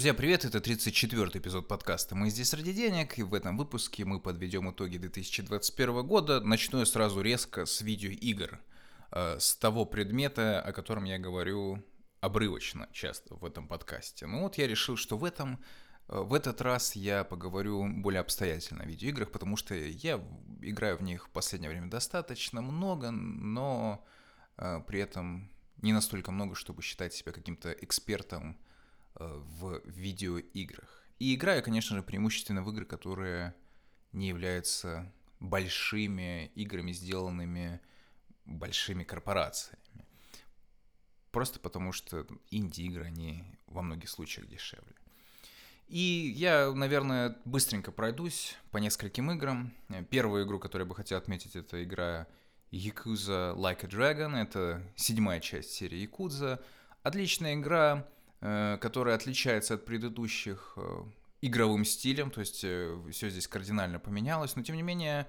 Друзья, привет! Это 34-й эпизод подкаста «Мы здесь ради денег», и в этом выпуске мы подведем итоги 2021 года. Начну я сразу резко с видеоигр, э, с того предмета, о котором я говорю обрывочно часто в этом подкасте. Ну вот я решил, что в этом э, в этот раз я поговорю более обстоятельно о видеоиграх, потому что я играю в них в последнее время достаточно много, но э, при этом не настолько много, чтобы считать себя каким-то экспертом в видеоиграх. И играю, конечно же, преимущественно в игры, которые не являются большими играми, сделанными большими корпорациями. Просто потому что инди-игры, они во многих случаях дешевле. И я, наверное, быстренько пройдусь по нескольким играм. Первую игру, которую я бы хотел отметить, это игра Yakuza Like a Dragon. Это седьмая часть серии Yakuza. Отличная игра, Э, которая отличается от предыдущих э, игровым стилем, то есть э, все здесь кардинально поменялось, но тем не менее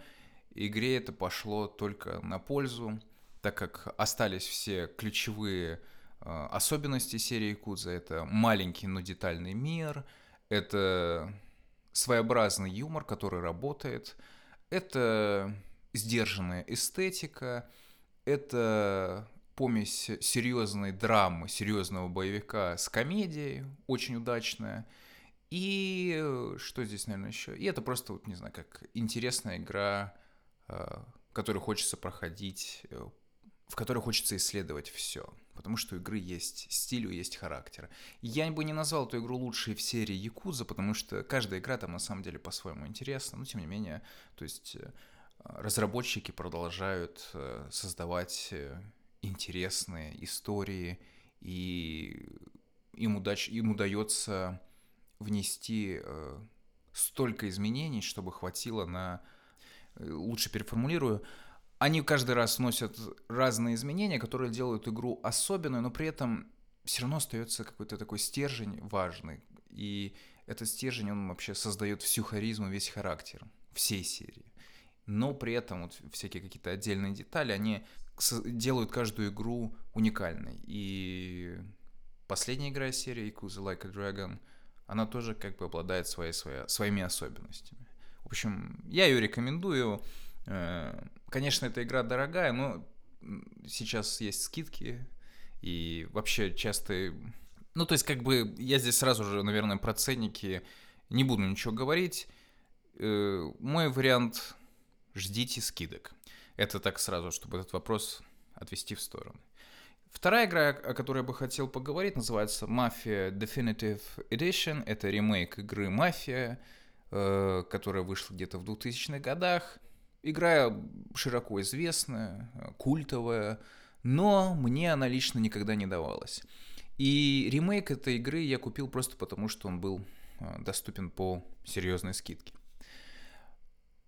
игре это пошло только на пользу, так как остались все ключевые особенности серии Кудза. Это маленький, но детальный мир, это своеобразный юмор, который работает, это сдержанная эстетика, это помесь серьезной драмы, серьезного боевика с комедией, очень удачная. И э, что здесь, наверное, еще? И это просто, вот, не знаю, как интересная игра, э, которую хочется проходить, э, в которой хочется исследовать все. Потому что у игры есть стиль, есть характер. Я бы не назвал эту игру лучшей в серии Якуза, потому что каждая игра там на самом деле по-своему интересна. Но тем не менее, то есть разработчики продолжают создавать интересные истории, и им, удач, им удается внести э, столько изменений, чтобы хватило на... Э, лучше переформулирую. Они каждый раз вносят разные изменения, которые делают игру особенной, но при этом все равно остается какой-то такой стержень важный. И этот стержень, он вообще создает всю харизму, весь характер всей серии. Но при этом вот всякие какие-то отдельные детали, они делают каждую игру уникальной. И последняя игра из серии Yakuza Like a Dragon, она тоже как бы обладает своей, своей, своими особенностями. В общем, я ее рекомендую. Э, конечно, эта игра дорогая, но сейчас есть скидки, и вообще часто... Ну, то есть, как бы, я здесь сразу же, наверное, про ценники не буду ничего говорить. Э, мой вариант — ждите скидок. Это так сразу, чтобы этот вопрос отвести в сторону. Вторая игра, о которой я бы хотел поговорить, называется Mafia Definitive Edition. Это ремейк игры Мафия, э, которая вышла где-то в 2000-х годах. Игра широко известная, культовая, но мне она лично никогда не давалась. И ремейк этой игры я купил просто потому, что он был э, доступен по серьезной скидке.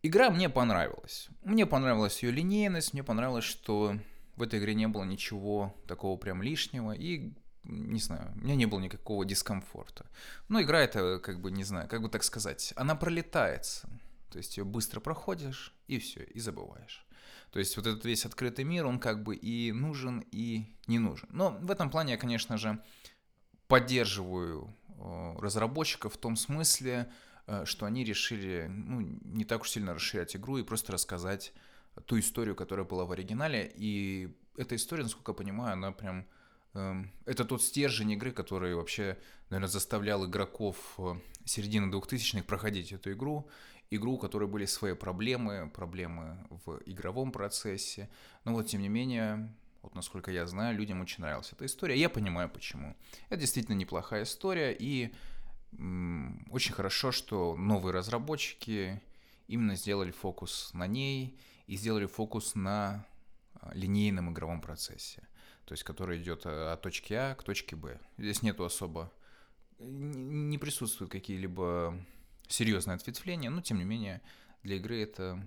Игра мне понравилась. Мне понравилась ее линейность, мне понравилось, что в этой игре не было ничего такого прям лишнего, и, не знаю, у меня не было никакого дискомфорта. Но игра это, как бы, не знаю, как бы так сказать, она пролетается. То есть ее быстро проходишь, и все, и забываешь. То есть вот этот весь открытый мир, он как бы и нужен, и не нужен. Но в этом плане я, конечно же, поддерживаю э, разработчиков в том смысле, что они решили ну, не так уж сильно расширять игру и просто рассказать ту историю, которая была в оригинале. И эта история, насколько я понимаю, она прям... Эм, это тот стержень игры, который вообще, наверное, заставлял игроков э, середины 2000-х проходить эту игру. Игру, у которой были свои проблемы, проблемы в игровом процессе. Но вот, тем не менее, вот насколько я знаю, людям очень нравилась эта история. Я понимаю, почему. Это действительно неплохая история, и очень хорошо, что новые разработчики именно сделали фокус на ней и сделали фокус на а, линейном игровом процессе, то есть который идет а, от точки А к точке Б. Здесь нету особо, не присутствуют какие-либо серьезные ответвления, но тем не менее для игры это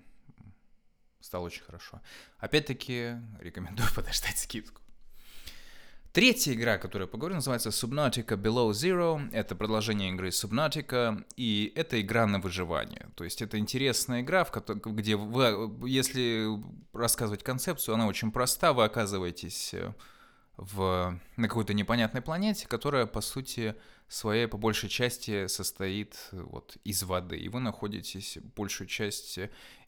стало очень хорошо. Опять-таки рекомендую подождать скидку. Третья игра, о которой я поговорю, называется Subnautica Below Zero. Это продолжение игры Subnautica, и это игра на выживание. То есть это интересная игра, в которой, где вы, если рассказывать концепцию, она очень проста. Вы оказываетесь э, в, на какой-то непонятной планете, которая, по сути, своей по большей части состоит вот из воды. И вы находитесь большую часть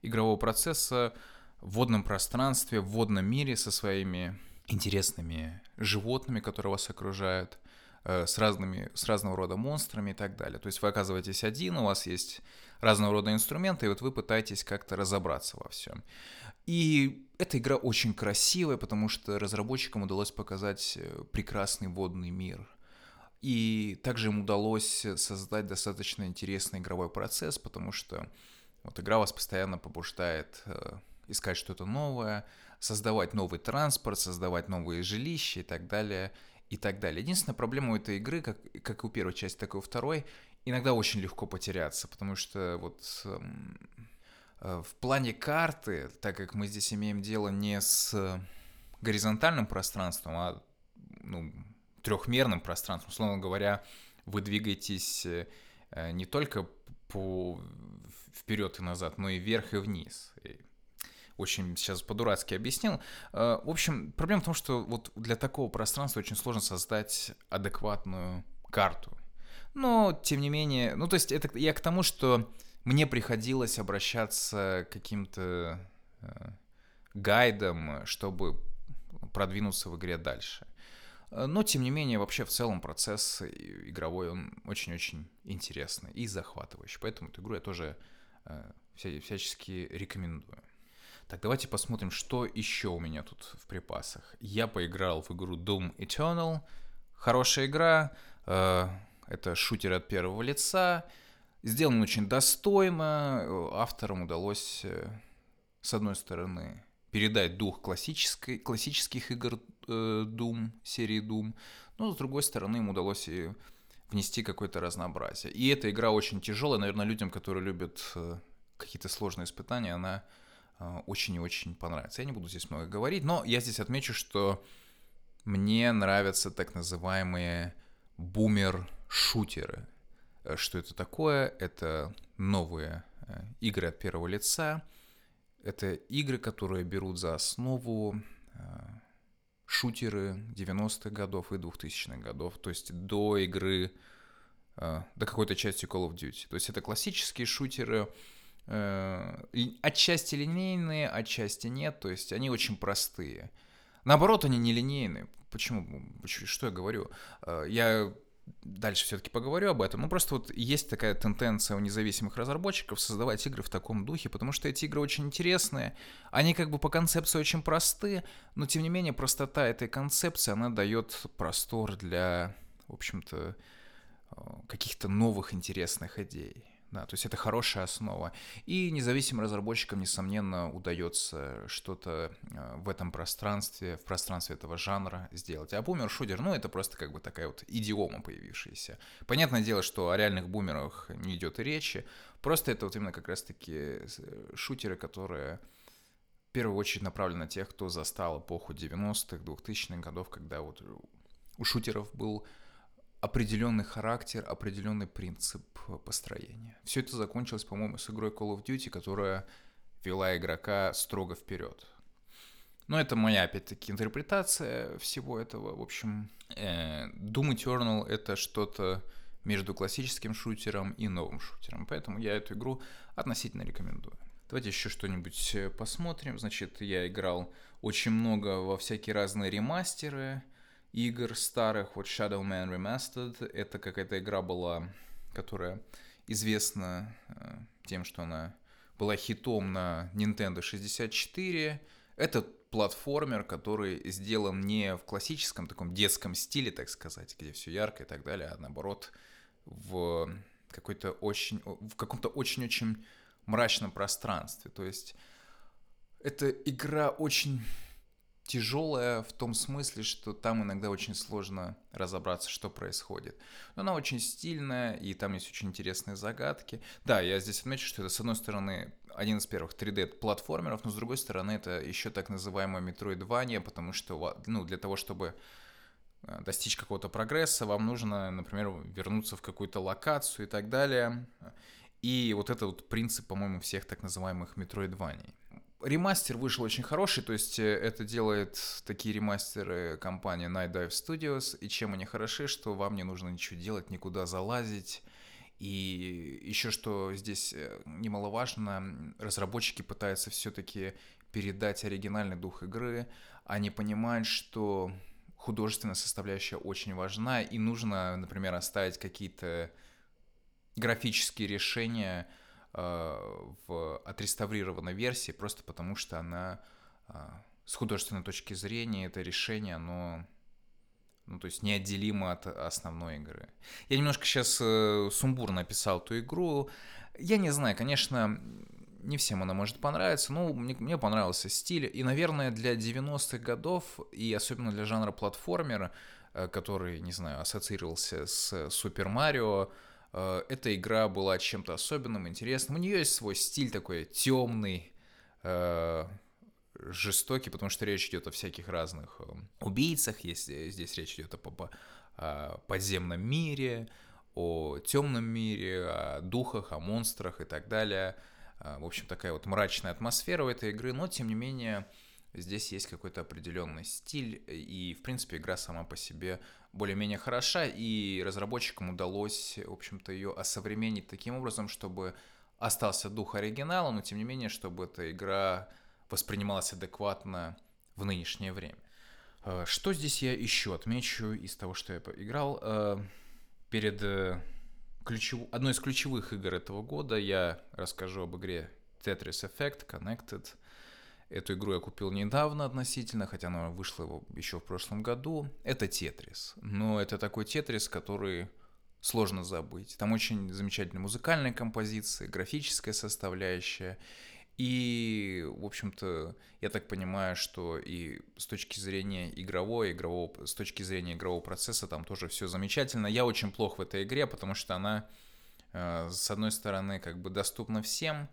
игрового процесса в водном пространстве, в водном мире со своими интересными животными, которые вас окружают, э, с, разными, с разного рода монстрами и так далее. То есть вы оказываетесь один, у вас есть разного рода инструменты, и вот вы пытаетесь как-то разобраться во всем. И эта игра очень красивая, потому что разработчикам удалось показать э, прекрасный водный мир. И также им удалось создать достаточно интересный игровой процесс, потому что вот игра вас постоянно побуждает э, искать что-то новое, создавать новый транспорт, создавать новые жилища и так далее, и так далее. Единственная проблема у этой игры, как, как и у первой части, так и у второй, иногда очень легко потеряться, потому что вот эм, э, в плане карты, так как мы здесь имеем дело не с горизонтальным пространством, а ну, трехмерным пространством, условно говоря, вы двигаетесь э, не только по вперед и назад, но и вверх и вниз очень сейчас по-дурацки объяснил. Э, в общем, проблема в том, что вот для такого пространства очень сложно создать адекватную карту. Но, тем не менее, ну, то есть это я к тому, что мне приходилось обращаться к каким-то э, гайдам, чтобы продвинуться в игре дальше. Э, но, тем не менее, вообще в целом процесс игровой, он очень-очень интересный и захватывающий. Поэтому эту игру я тоже всячески рекомендую. Так, давайте посмотрим, что еще у меня тут в припасах. Я поиграл в игру Doom Eternal. Хорошая игра. Э, это шутер от первого лица. Сделан очень достойно. Авторам удалось, э, с одной стороны, передать дух классической, классических игр э, Doom, серии Doom, но с другой стороны им удалось и внести какое-то разнообразие. И эта игра очень тяжелая, наверное, людям, которые любят какие-то сложные испытания, она очень и очень понравится. Я не буду здесь много говорить, но я здесь отмечу, что мне нравятся так называемые бумер-шутеры. Э, что это такое? Это новые э, игры от первого лица. Это игры, которые берут за основу шутеры 90-х годов и 2000-х годов, то есть до игры, до какой-то части Call of Duty. То есть это классические шутеры, отчасти линейные, отчасти нет, то есть они очень простые. Наоборот, они не линейные. Почему? Что я говорю? Э, я дальше все-таки поговорю об этом. Ну, просто вот есть такая тенденция у независимых разработчиков создавать игры в таком духе, потому что эти игры очень интересные. Они как бы по концепции очень просты, но тем не менее простота этой концепции, она дает простор для, в общем-то, э, каких-то новых интересных идей. Да, то есть это хорошая основа. И независимым разработчикам, несомненно, удается что-то э, в этом пространстве, в пространстве этого жанра сделать. А бумер-шутер, ну, это просто как бы такая вот идиома появившаяся. Понятное дело, что о реальных бумерах не идет и речи. Просто это вот именно как раз-таки э, шутеры, которые в первую очередь направлены на тех, кто застал эпоху 90-х, 2000-х годов, когда вот у шутеров был определенный характер, определенный принцип построения. Все это закончилось, по-моему, с игрой Call of Duty, которая вела игрока строго вперед. Но это моя, опять-таки, интерпретация всего этого. В общем, э, Doom Eternal — это что-то между классическим шутером и новым шутером. Поэтому я эту игру относительно рекомендую. Давайте еще что-нибудь э, посмотрим. Значит, я играл очень много во всякие разные ремастеры — игр старых, вот Shadow Man Remastered, это какая-то игра была, которая известна э, тем, что она была хитом на Nintendo 64. Это платформер, который сделан не в классическом таком детском стиле, так сказать, где все ярко и так далее, а наоборот в какой-то очень, в каком-то очень-очень мрачном пространстве. То есть эта игра очень тяжелая в том смысле, что там иногда очень сложно разобраться, что происходит. Но она очень стильная, и там есть очень интересные загадки. Да, я здесь отмечу, что это, с одной стороны, один из первых 3D-платформеров, но с другой стороны, это еще так называемое метроидвание, потому что ну, для того, чтобы э, достичь какого-то прогресса, вам нужно, например, вернуться в какую-то локацию и так далее. И вот это вот принцип, по-моему, всех так называемых метроидваний. Ремастер вышел очень хороший, то есть э, это делает такие ремастеры компания Night Dive Studios, и чем они хороши, что вам не нужно ничего делать, никуда залазить, и еще что здесь э, немаловажно, разработчики пытаются все-таки передать оригинальный дух игры, они понимают, что художественная составляющая очень важна, и нужно, например, оставить какие-то графические решения в отреставрированной версии, просто потому что она э, с художественной точки зрения, это решение, оно ну, то есть неотделимо от основной игры. Я немножко сейчас э, сумбурно описал ту игру. Я не знаю, конечно, не всем она может понравиться, но мне, мне понравился стиль. И, наверное, для 90-х годов, и особенно для жанра платформер, э, который, не знаю, ассоциировался с Супер Марио, эта игра была чем-то особенным, интересным. У нее есть свой стиль такой темный, э, жестокий, потому что речь идет о всяких разных убийцах, если здесь речь идет о, о подземном мире, о темном мире, о духах, о монстрах и так далее – в общем, такая вот мрачная атмосфера у этой игры, но, тем не менее, здесь есть какой-то определенный стиль, и, в принципе, игра сама по себе более-менее хороша, и разработчикам удалось, в общем-то, ее осовременить таким образом, чтобы остался дух оригинала, но, тем не менее, чтобы эта игра воспринималась адекватно в нынешнее время. А, что здесь я еще отмечу из того, что я поиграл? А, перед э, ключев... одной из ключевых игр этого года я расскажу об игре Tetris Effect Connected. Эту игру я купил недавно относительно, хотя она вышла еще в прошлом году. Это Тетрис. Но это такой Тетрис, который сложно забыть. Там очень замечательные музыкальные композиции, графическая составляющая. И, в общем-то, я так понимаю, что и с точки зрения игровой, игрового, с точки зрения игрового процесса там тоже все замечательно. Я очень плох в этой игре, потому что она, э, с одной стороны, как бы доступна всем,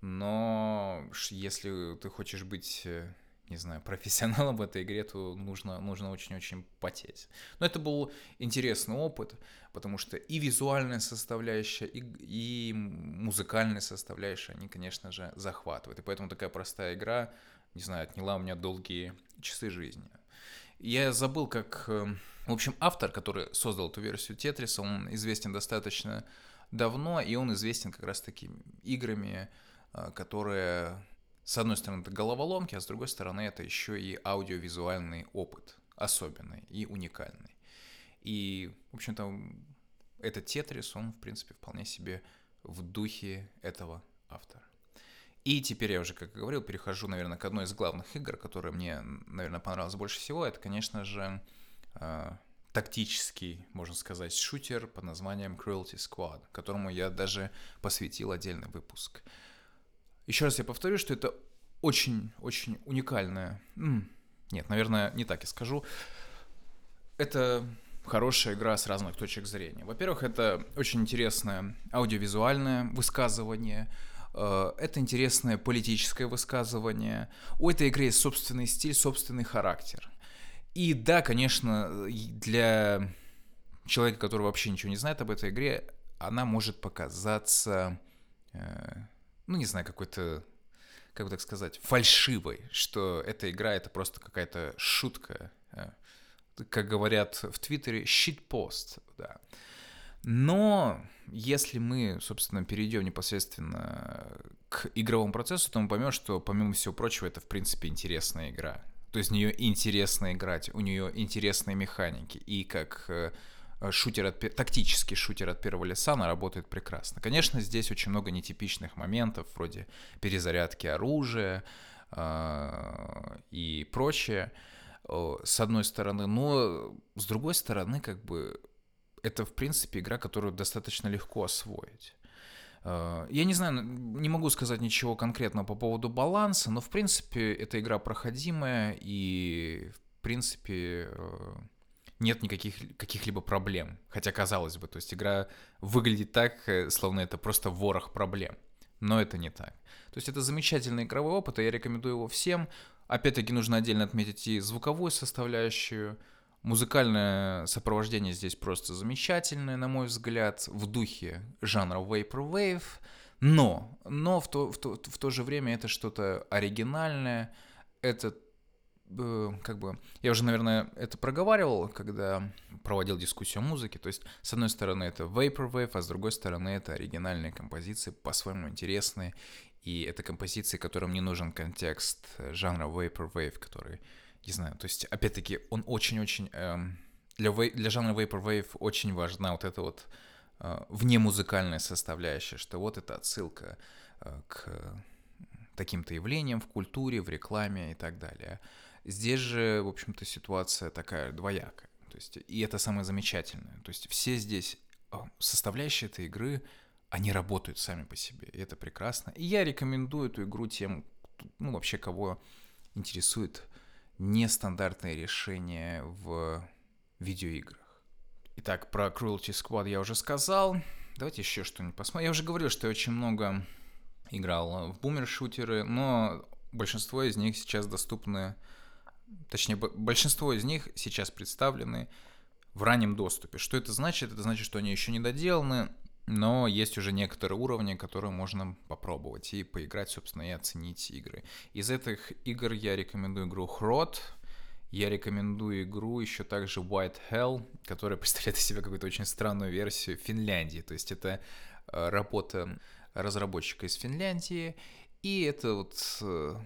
но если ты хочешь быть э, не знаю, профессионалом в этой игре, то нужно, нужно очень-очень потеть. Но это был интересный опыт, потому что и визуальная составляющая, и, и музыкальная составляющая, они, конечно же, захватывают. И поэтому такая простая игра, не знаю, отняла у меня долгие часы жизни. Я забыл, как... Э, в общем, автор, который создал эту версию Тетриса, он известен достаточно давно, и он известен как раз такими играми, которые с одной стороны, это головоломки, а с другой стороны, это еще и аудиовизуальный опыт, особенный и уникальный. И, в общем-то, этот Тетрис, он, в принципе, вполне себе в духе этого автора. И теперь я уже, как говорил, перехожу, наверное, к одной из главных игр, которая мне, наверное, понравилась больше всего. Это, конечно же, э, тактический, можно сказать, шутер под названием Cruelty Squad, которому я даже посвятил отдельный выпуск. Еще раз я повторю, что это очень-очень уникальная... Нет, наверное, не так я скажу. Это хорошая игра с разных точек зрения. Во-первых, это очень интересное аудиовизуальное высказывание, э, это интересное политическое высказывание. У этой игры есть собственный стиль, собственный характер. И да, конечно, для человека, который вообще ничего не знает об этой игре, она может показаться э, ну, не знаю, какой-то, как бы так сказать, фальшивой, что эта игра — это просто какая-то шутка, э, как говорят в Твиттере, щитпост, да. Но если мы, собственно, перейдем непосредственно к игровому процессу, то мы поймем, что, помимо всего прочего, это, в принципе, интересная игра. То есть в нее интересно играть, у нее интересные механики. И как э, шутер от, тактический шутер от первого лица, она работает прекрасно. Конечно, здесь очень много нетипичных моментов, вроде перезарядки оружия э, и прочее, э, с одной стороны, но с другой стороны, как бы, это, в принципе, игра, которую достаточно легко освоить. Э, я не знаю, не могу сказать ничего конкретного по поводу баланса, но в принципе эта игра проходимая и в принципе э, нет никаких каких-либо проблем. Хотя, казалось бы, то есть игра выглядит так, э, словно это просто ворох проблем. Но это не так. То есть это замечательный игровой опыт, и я рекомендую его всем. Опять-таки нужно отдельно отметить и звуковую составляющую. Музыкальное сопровождение здесь просто замечательное, на мой взгляд, в духе жанра Vaporwave. Но, но в то, в то, в то же время это что-то оригинальное, это как бы, я уже, наверное, это проговаривал, когда проводил дискуссию о музыке, то есть, с одной стороны, это Vaporwave, а с другой стороны, это оригинальные композиции, по-своему интересные, и это композиции, которым не нужен контекст жанра Vaporwave, который, не знаю, то есть, опять-таки, он очень-очень, эм, для, для жанра Vaporwave очень важна вот эта вот э, внемузыкальная составляющая, что вот это отсылка э, к таким-то явлениям в культуре, в рекламе и так далее. Здесь же, в общем-то, ситуация такая двоякая. То есть, и это самое замечательное. То есть все здесь а, составляющие этой игры, они работают сами по себе, и это прекрасно. И я рекомендую эту игру тем, ну, вообще, кого интересует нестандартное решение в видеоиграх. Итак, про Cruelty Squad я уже сказал. Давайте еще что-нибудь посмотрим. Я уже говорил, что я очень много играл в бумер-шутеры, но большинство из них сейчас доступны точнее, большинство из них сейчас представлены в раннем доступе. Что это значит? Это значит, что они еще не доделаны, но есть уже некоторые уровни, которые можно попробовать и поиграть, собственно, и оценить игры. Из этих игр я рекомендую игру Hrot, я рекомендую игру еще также White Hell, которая представляет из себя какую-то очень странную версию Финляндии. То есть это э, работа разработчика из Финляндии, и это вот э,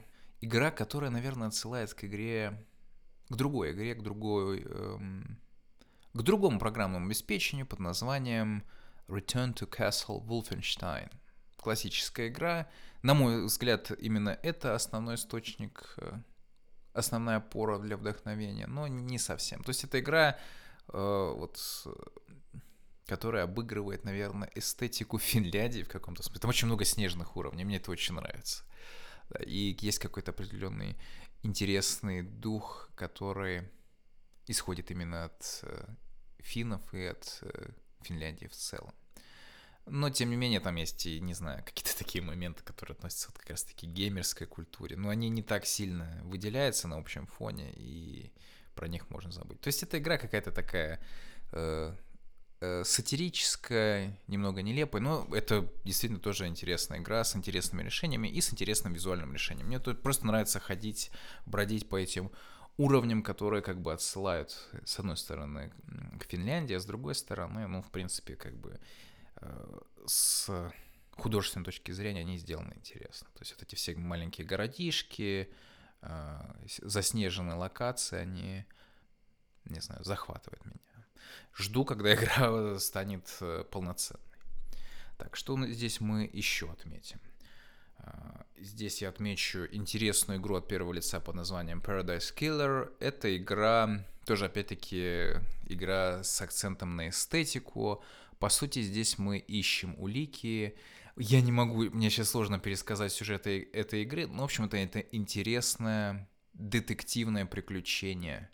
игра, которая, наверное, отсылает к игре, к другой игре, к другой, эм, к другому программному обеспечению под названием Return to Castle Wolfenstein. Классическая игра. На мой взгляд, именно это основной источник, э, основная опора для вдохновения, но не совсем. То есть это игра, э, вот, которая обыгрывает, наверное, эстетику Финляндии в каком-то смысле. Там очень много снежных уровней, мне это очень нравится и есть какой-то определенный интересный дух, который исходит именно от э, финнов и от э, Финляндии в целом. Но, тем не менее, там есть и, не знаю, какие-то такие моменты, которые относятся как раз-таки к геймерской культуре. Но они не так сильно выделяются на общем фоне, и про них можно забыть. То есть эта игра какая-то такая Э, сатирическая, немного нелепая, но это действительно тоже интересная игра с интересными решениями и с интересным визуальным решением. Мне тут просто нравится ходить, бродить по этим уровням, которые как бы отсылают, с одной стороны, к Финляндии, а с другой стороны, ну, в принципе, как бы э, с художественной точки зрения они сделаны интересно. То есть вот эти все маленькие городишки, э, заснеженные локации, они, не знаю, захватывают меня. Жду, когда игра станет э, полноценной. Так, что здесь мы еще отметим? А, здесь я отмечу интересную игру от первого лица под названием Paradise Killer. Это игра, тоже опять-таки игра с акцентом на эстетику. По сути, здесь мы ищем улики. Я не могу, мне сейчас сложно пересказать сюжет этой игры, но, в общем-то, это интересное детективное приключение –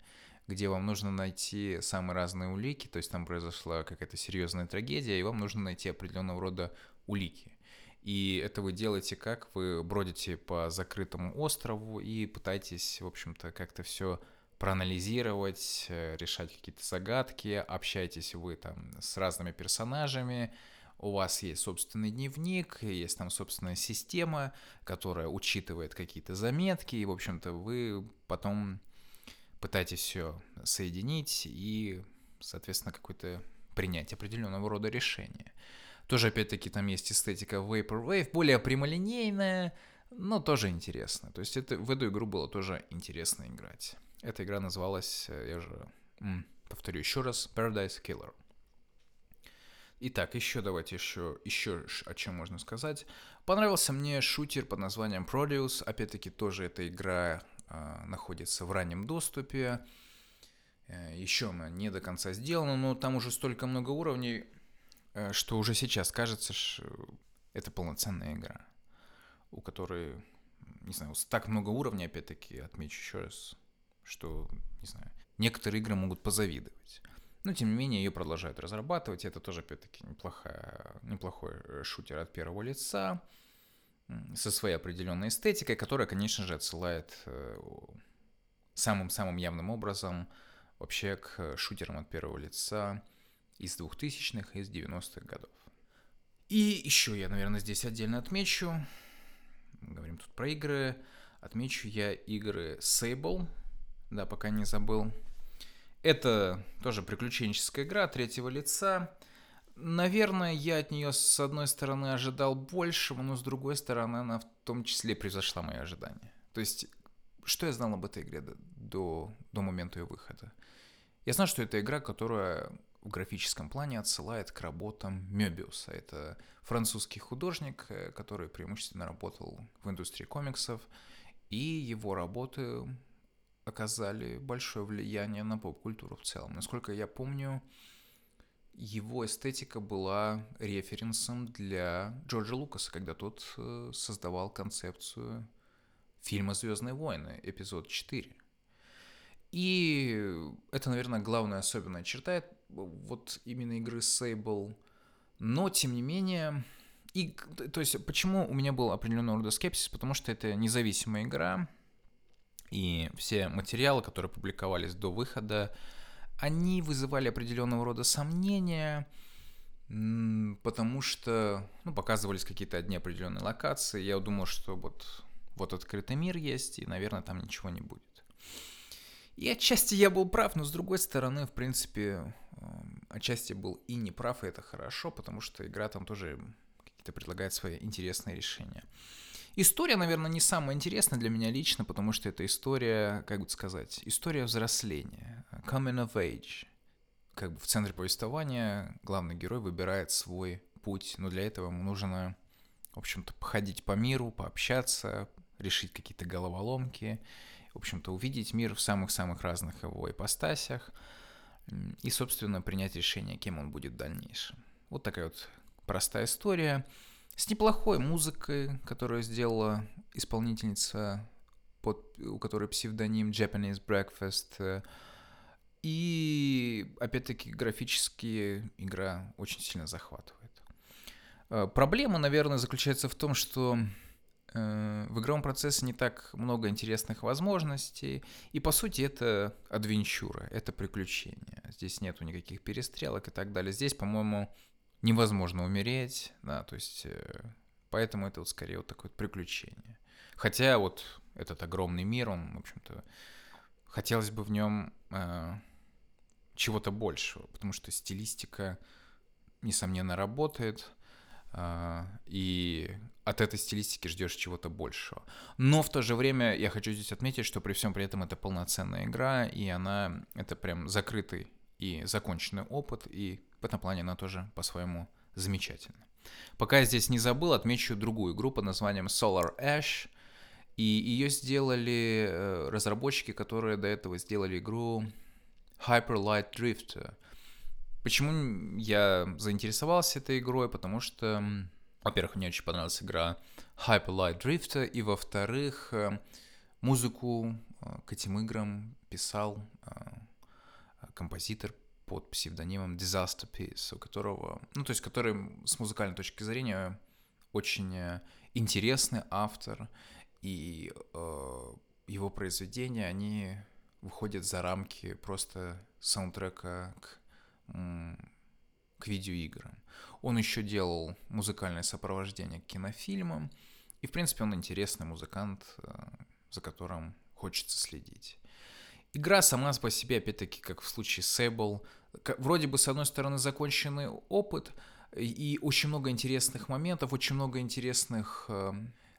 где вам нужно найти самые разные улики, то есть там произошла какая-то серьезная трагедия, и вам нужно найти определенного рода улики. И это вы делаете как? Вы бродите по закрытому острову и пытаетесь, в общем-то, как-то все проанализировать, э, решать какие-то загадки, общаетесь вы там с разными персонажами, у вас есть собственный дневник, есть там собственная система, которая учитывает какие-то заметки, и, в общем-то, вы потом пытаетесь все соединить и, соответственно, какое-то принять определенного рода решение. Тоже, опять-таки, там есть эстетика Vaporwave, более прямолинейная, но тоже интересно. То есть это, в эту игру было тоже интересно играть. Эта игра называлась, э, я же м, повторю еще раз, Paradise Killer. Итак, еще давайте еще, еще о чем можно сказать. Понравился мне шутер под названием Produce. Опять-таки, тоже эта игра находится в раннем доступе. Э, Еще она не до конца сделана, но там уже столько много уровней, э, что уже сейчас кажется, что это полноценная игра, у которой, не знаю, так много уровней, опять-таки, отмечу еще раз, что, не знаю, некоторые игры могут позавидовать. Но, тем не менее, ее продолжают разрабатывать. Это тоже, опять-таки, неплохая, неплохой э, шутер от первого лица со своей определенной эстетикой, которая, конечно же, отсылает э, самым-самым явным образом вообще к шутерам от первого лица из 2000-х, из 90-х годов. И еще я, наверное, здесь отдельно отмечу, говорим тут про игры, отмечу я игры Sable, да, пока не забыл. Это тоже приключенческая игра третьего лица. Наверное, я от нее с одной стороны ожидал большего, но с другой стороны она в том числе превзошла мои ожидания. То есть, что я знал об этой игре до, до момента ее выхода? Я знаю, что это игра, которая в графическом плане отсылает к работам Мёбиуса. Это французский художник, э, который преимущественно работал в индустрии комиксов, и его работы оказали большое влияние на поп-культуру в целом. Насколько я помню, его эстетика была референсом для Джорджа Лукаса, когда тот э, создавал концепцию фильма «Звездные войны», эпизод 4. И это, наверное, главная особенная черта вот именно игры Sable. Но, тем не менее, и, то есть, почему у меня был определенный рода скепсис? Потому что это независимая игра, и все материалы, которые публиковались до выхода, они вызывали определенного рода сомнения, потому что ну, показывались какие-то одни определенные локации. Я думал, что вот, вот открытый мир есть, и, наверное, там ничего не будет. И отчасти я был прав, но с другой стороны, в принципе, эм, отчасти был и не прав, и это хорошо, потому что игра там тоже какие-то предлагает свои интересные решения. История, наверное, не самая интересная для меня лично, потому что это история, как бы сказать, история взросления, coming of age. Как бы в центре повествования главный герой выбирает свой путь, но для этого ему нужно, в общем-то, походить по миру, пообщаться, решить какие-то головоломки, в общем-то, увидеть мир в самых-самых разных его ипостасях и, собственно, принять решение, кем он будет в дальнейшем. Вот такая вот простая история с неплохой музыкой, которую сделала исполнительница, под, у которой псевдоним Japanese Breakfast. И, опять-таки, графически игра очень сильно захватывает. Э, проблема, наверное, заключается в том, что э, в игровом процессе не так много интересных возможностей, и по сути это адвенчура, это приключение. Здесь нету никаких перестрелок и так далее. Здесь, по-моему, невозможно умереть, да, то есть э, поэтому это вот скорее вот такое приключение. Хотя вот этот огромный мир, он, в общем-то, хотелось бы в нем э, чего-то большего, потому что стилистика, несомненно, работает, э, и от этой стилистики ждешь чего-то большего. Но в то же время я хочу здесь отметить, что при всем при этом это полноценная игра, и она, это прям закрытый и законченный опыт, и в этом плане она тоже по-своему замечательна. Пока я здесь не забыл, отмечу другую игру под названием Solar Ash. И ее сделали э, разработчики, которые до этого сделали игру Hyper Light Drifter. Почему я заинтересовался этой игрой? Потому что, во-первых, мне очень понравилась игра Hyper Light Drifter, и во-вторых, э, музыку э, к этим играм писал композитор под псевдонимом Disaster Piece, у которого, ну, то есть, который с музыкальной точки зрения очень э, интересный автор, и э, его произведения, они выходят за рамки просто саундтрека к, к видеоиграм. Он еще делал музыкальное сопровождение к кинофильмам, и, в принципе, он интересный музыкант, э, за которым хочется следить. Игра сама по себе, опять-таки, как в случае с Sable, вроде бы, с одной стороны, законченный опыт и очень много интересных моментов, очень много интересных э,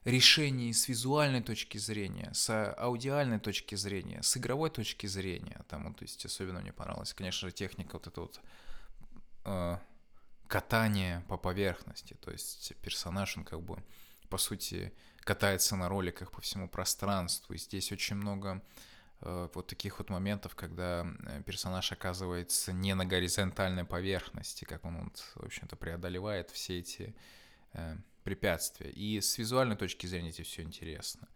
решений с визуальной точки зрения, с аудиальной точки зрения, с игровой точки зрения. Там, то есть, особенно мне понравилась, конечно же, техника вот это вот э, катание по поверхности. То есть персонаж, он как бы, по сути, катается на роликах по всему пространству. И здесь очень много Э, вот таких вот моментов, когда э, персонаж оказывается не на горизонтальной поверхности, как он, вот, в общем-то, преодолевает все эти э, препятствия. И с визуальной точки зрения это все интересно.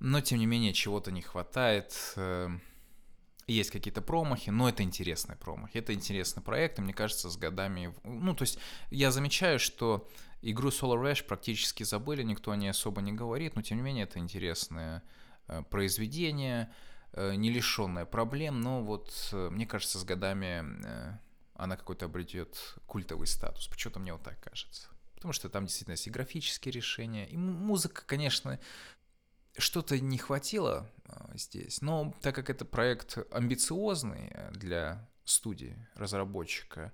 Но, тем не менее, чего-то не хватает. Э, есть какие-то промахи, но это интересный промах. Это интересный проект, и мне кажется, с годами... Ну, то есть я замечаю, что игру Solar Ash практически забыли, никто о ней особо не говорит, но, тем не менее, это интересное э, произведение. Э, не лишенная проблем, но вот мне кажется, с годами она какой-то обретет культовый статус. Почему-то мне вот так кажется. Потому что там действительно есть и графические решения, и музыка, конечно, что-то не хватило а, здесь, но так как это проект амбициозный для студии, разработчика,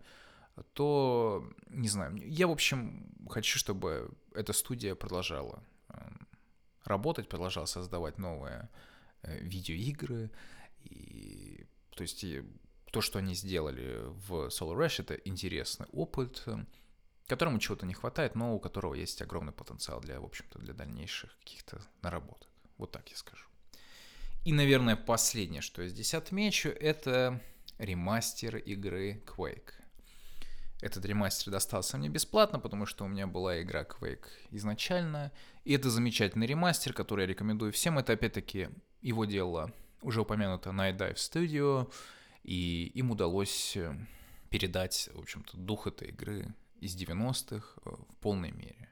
то, не знаю, я, в общем, хочу, чтобы эта студия продолжала эм, работать, продолжала создавать новые э, видеоигры. И, то есть то, что они сделали в Solar Rush, это интересный опыт, которому чего-то не хватает, но у которого есть огромный потенциал для, в общем-то, для дальнейших каких-то наработок. Вот так я скажу. И, наверное, последнее, что я здесь отмечу, это ремастер игры Quake. Этот ремастер достался мне бесплатно, потому что у меня была игра Quake изначально. И это замечательный ремастер, который я рекомендую всем. Это опять-таки его дело уже упомянуто Night Dive Studio. И им удалось э, передать, в общем-то, дух этой игры из 90-х э, в полной мере.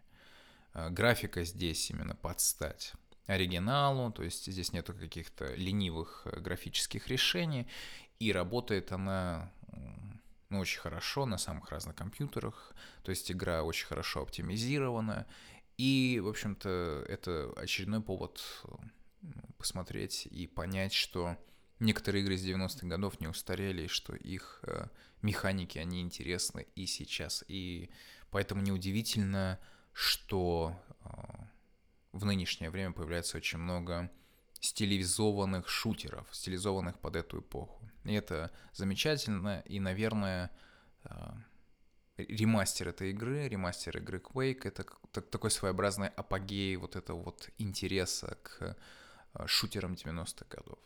Э, графика здесь именно под стать оригиналу, то есть здесь нету каких-то ленивых графических решений, и работает она ну, очень хорошо на самых разных компьютерах, то есть игра очень хорошо оптимизирована, и, в общем-то, это очередной повод посмотреть и понять, что некоторые игры из 90-х годов не устарели, и что их э, механики, они интересны и сейчас, и поэтому неудивительно, что э, в нынешнее время появляется очень много стилизованных шутеров, стилизованных под эту эпоху. И это замечательно, и, наверное, а, ремастер этой игры, ремастер игры Quake, это такой своеобразный апогей вот этого вот интереса к а, шутерам 90-х годов.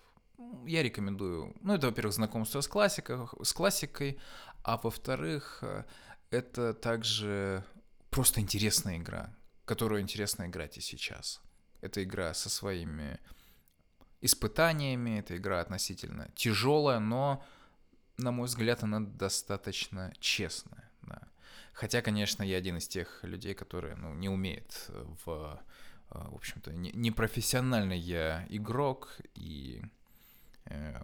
Я рекомендую, ну, это, во-первых, знакомство с, классикой, с классикой, а во-вторых, а, это также просто интересная игра, которую интересно играть и сейчас. Это игра со своими испытаниями. Эта игра относительно тяжелая, но, на мой взгляд, она достаточно честная. Да. Хотя, конечно, я один из тех людей, которые ну, не умеет в... Э, в общем-то, не я игрок, и, э,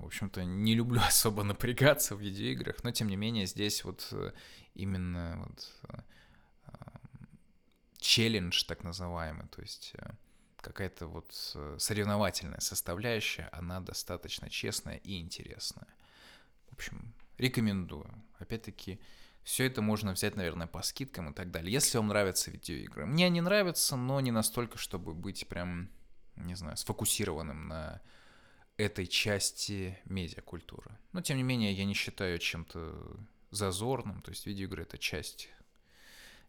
общем-то, не люблю особо напрягаться в видеоиграх, но, тем не менее, здесь вот э, именно вот челлендж, так называемый, то есть какая-то вот э, соревновательная составляющая, она достаточно честная и интересная. В общем, рекомендую. Опять-таки, все это можно взять, наверное, по скидкам и так далее. Если вам нравятся видеоигры. Мне они нравятся, но не настолько, чтобы быть прям, не знаю, сфокусированным на этой части медиакультуры. Но, тем не менее, я не считаю чем-то зазорным. То есть видеоигры — это часть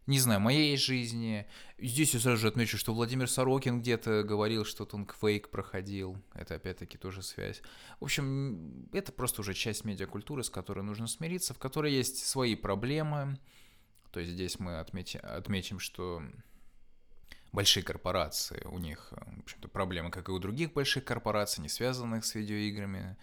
не знаю, моей жизни. Здесь я сразу же отмечу, что Владимир Сорокин где-то говорил, что квейк проходил. Это опять-таки тоже связь. В общем, это просто уже часть медиакультуры, с которой нужно смириться, в которой есть свои проблемы. То есть здесь мы отметим, отметим, что большие корпорации, у них, в общем-то, проблемы, как и у других больших корпораций, не связанных с видеоиграми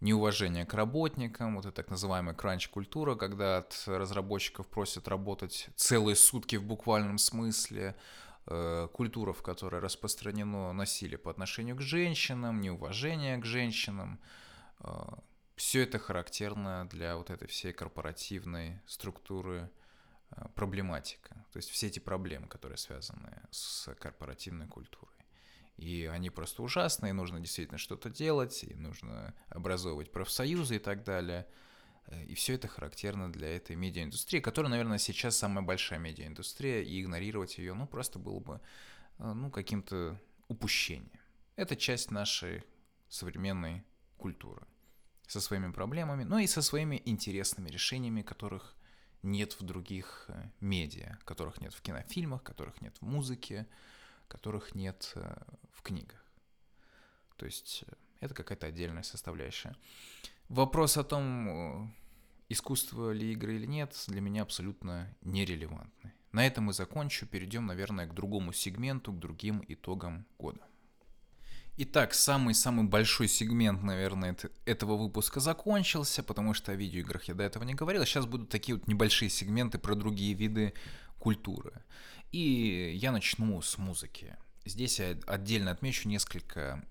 неуважение к работникам, вот это так называемая кранч-культура, когда от разработчиков просят работать целые сутки в буквальном смысле, э, культура, в которой распространено насилие по отношению к женщинам, неуважение к женщинам. Э, все это характерно для вот этой всей корпоративной структуры э, проблематика. То есть все эти проблемы, которые связаны с корпоративной культурой. И они просто ужасные, нужно действительно что-то делать, и нужно образовывать профсоюзы и так далее. Э, и все это характерно для этой медиаиндустрии, которая, наверное, сейчас самая большая медиаиндустрия, и игнорировать ее, ну, просто было бы, э, ну, каким-то упущением. Это часть нашей современной культуры со своими проблемами, но и со своими интересными решениями, которых нет в других э, медиа, которых нет в кинофильмах, которых нет в музыке, которых нет э, в книгах. То есть э, это какая-то отдельная составляющая. Вопрос о том, искусство ли игры или нет, для меня абсолютно нерелевантный. На этом мы закончу, перейдем, наверное, к другому сегменту, к другим итогам года. Итак, самый-самый большой сегмент, наверное, этого выпуска закончился, потому что о видеоиграх я до этого не говорил. Сейчас будут такие вот небольшие сегменты про другие виды культуры. И я начну с музыки. Здесь я отдельно отмечу несколько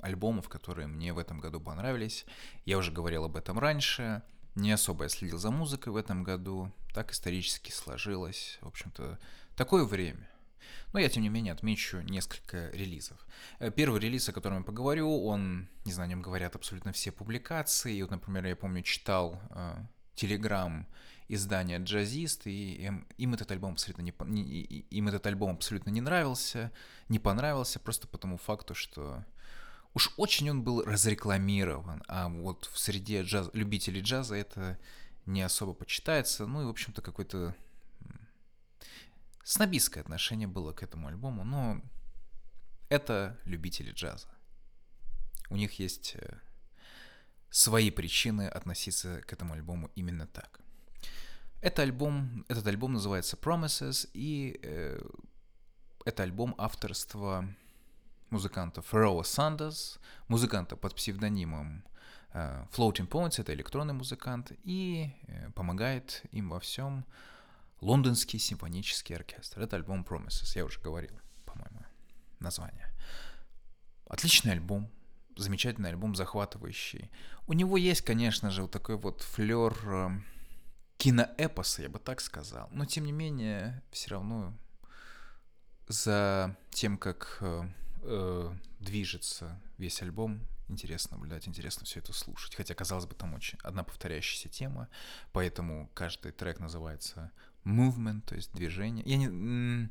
альбомов, которые мне в этом году понравились. Я уже говорил об этом раньше. Не особо я следил за музыкой в этом году. Так исторически сложилось. В общем-то, такое время. Но я, тем не менее, отмечу несколько релизов. Э, первый релиз, о котором я поговорю, он, не знаю, о нем говорят абсолютно все публикации. И вот, например, я помню, читал Телеграм э, издания «Джазист», и им, им этот альбом абсолютно не, не, им этот альбом абсолютно не нравился, не понравился, просто по тому факту, что уж очень он был разрекламирован, а вот в среде джаз, любителей джаза это не особо почитается, ну и, в общем-то, какой-то снобистское отношение было к этому альбому, но это любители джаза. У них есть э, свои причины относиться к этому альбому именно так. Это альбом, этот альбом называется Promises, и э, это альбом авторства музыканта Фероа Сандерс, музыканта под псевдонимом э, Floating Points, это электронный музыкант, и э, помогает им во всем Лондонский симфонический оркестр. Это альбом Promises, я уже говорил, по-моему, название. Отличный альбом, замечательный альбом, захватывающий. У него есть, конечно же, вот такой вот флер э, киноэпоса, я бы так сказал. Но, тем не менее, все равно за тем, как э, э, движется весь альбом, интересно наблюдать, интересно все это слушать. Хотя, казалось бы, там очень одна повторяющаяся тема, поэтому каждый трек называется movement, то есть движение. Я не...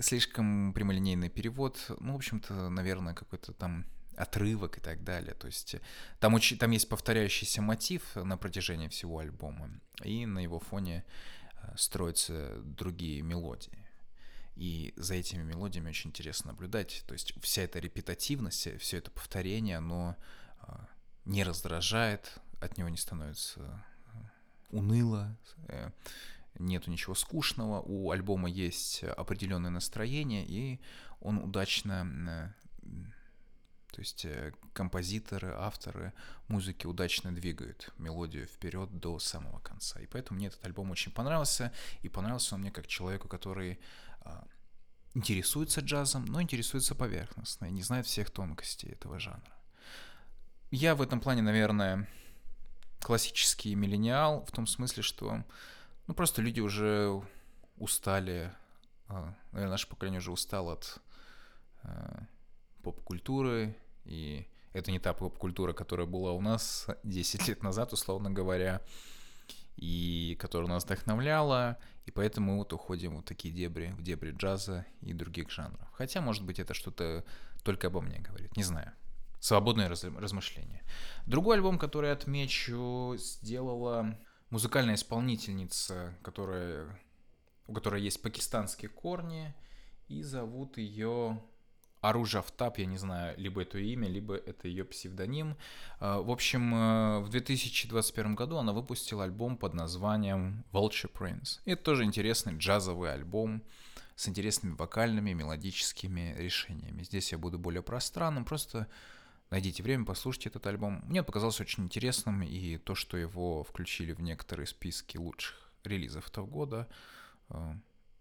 Слишком прямолинейный перевод. Ну, в общем-то, наверное, какой-то там отрывок и так далее. То есть там, очень, там есть повторяющийся мотив на протяжении всего альбома, и на его фоне э, строятся другие мелодии. И за этими мелодиями очень интересно наблюдать. То есть вся эта репетативность, все это повторение, оно э, не раздражает, от него не становится э, уныло, нету ничего скучного, у альбома есть определенное настроение, и он удачно то есть э, композиторы, авторы музыки удачно двигают мелодию вперед до самого конца. И поэтому мне этот альбом очень понравился. И понравился он мне как человеку, который а, интересуется джазом, но интересуется поверхностно и не знает всех тонкостей этого жанра. Я в этом плане, наверное, классический миллениал, в том смысле, что ну, просто люди уже устали, а, наверное, наше поколение уже устало от а, поп-культуры, и это не та поп-культура, которая была у нас 10 лет назад, условно говоря, и которая нас вдохновляла, и поэтому мы вот уходим в такие дебри, в дебри джаза и других жанров. Хотя, может быть, это что-то только обо мне говорит, не знаю. Свободное раз, размышление. Другой альбом, который отмечу, сделала музыкальная исполнительница, которая, у которой есть пакистанские корни, и зовут ее Аружа Автап, я не знаю, либо это имя, либо это ее псевдоним. А, в общем, э, в 2021 году она выпустила альбом под названием Vulture Prince. Это тоже интересный джазовый альбом с интересными вокальными, мелодическими решениями. Здесь я буду более пространным, просто найдите время, послушайте этот альбом. Мне показался очень интересным, и то, что его включили в некоторые списки лучших релизов этого года, э,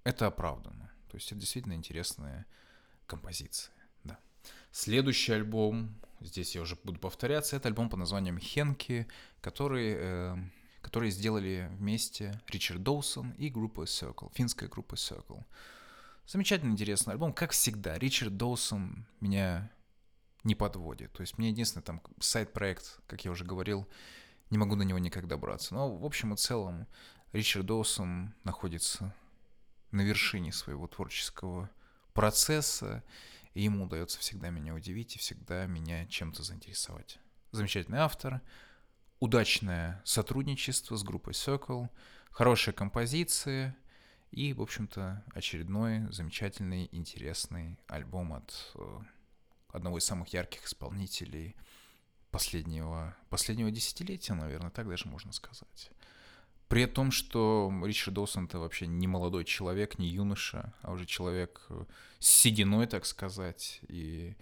это оправдано. То есть это действительно интересные композиции. Да. Следующий альбом, здесь я уже буду повторяться, это альбом под названием «Хенки», который, э, который сделали вместе Ричард Доусон и группа Circle, финская группа Circle. Замечательно интересный альбом, как всегда. Ричард Доусон меня не подводит. То есть мне единственное там сайт-проект, как я уже говорил, не могу на него никак добраться. Но в общем и целом Ричард Доусон находится на вершине своего творческого процесса, и ему удается всегда меня удивить и всегда меня чем-то заинтересовать. Замечательный автор, удачное сотрудничество с группой Circle, хорошие композиции и, в общем-то, очередной замечательный, интересный альбом от э, одного из самых ярких исполнителей последнего, последнего десятилетия, наверное, так даже можно сказать. При том, что Ричард Доусон это вообще не молодой человек, не юноша, а уже человек э, с сединой, так сказать, и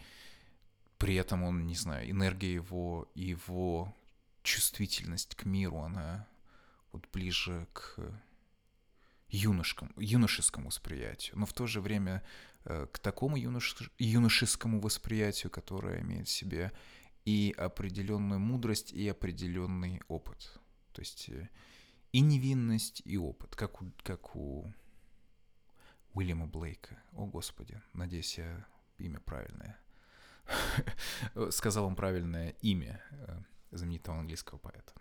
при этом он, не знаю, энергия его, его чувствительность к миру, она вот ближе к юношескому, юношескому восприятию, но в то же время к такому юнош, юношескому восприятию, которое имеет в себе и определенную мудрость, и определенный опыт. То есть э, и невинность, и опыт, как у, как у Уильяма Блейка. О, Господи, надеюсь, я имя правильное. Сказал он правильное имя э, знаменитого английского поэта.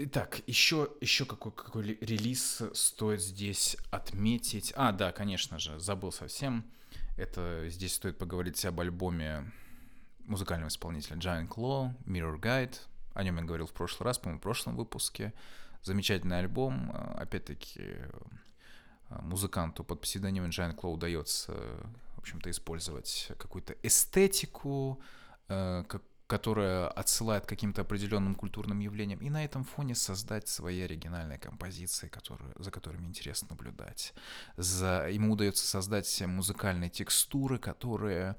Итак, еще, еще какой, какой релиз стоит здесь отметить? А, да, конечно же, забыл совсем. Это здесь стоит поговорить об альбоме музыкального исполнителя Giant Claw, Mirror Guide. О нем я говорил в прошлый раз, по-моему, в прошлом выпуске. Замечательный альбом. Опять-таки, музыканту под псевдонимом Giant Claw удается, в общем-то, использовать какую-то эстетику, э, как которая отсылает к каким-то определенным культурным явлениям, и на этом фоне создать свои оригинальные композиции, которые, за которыми интересно наблюдать. За, ему удается создать музыкальные текстуры, которые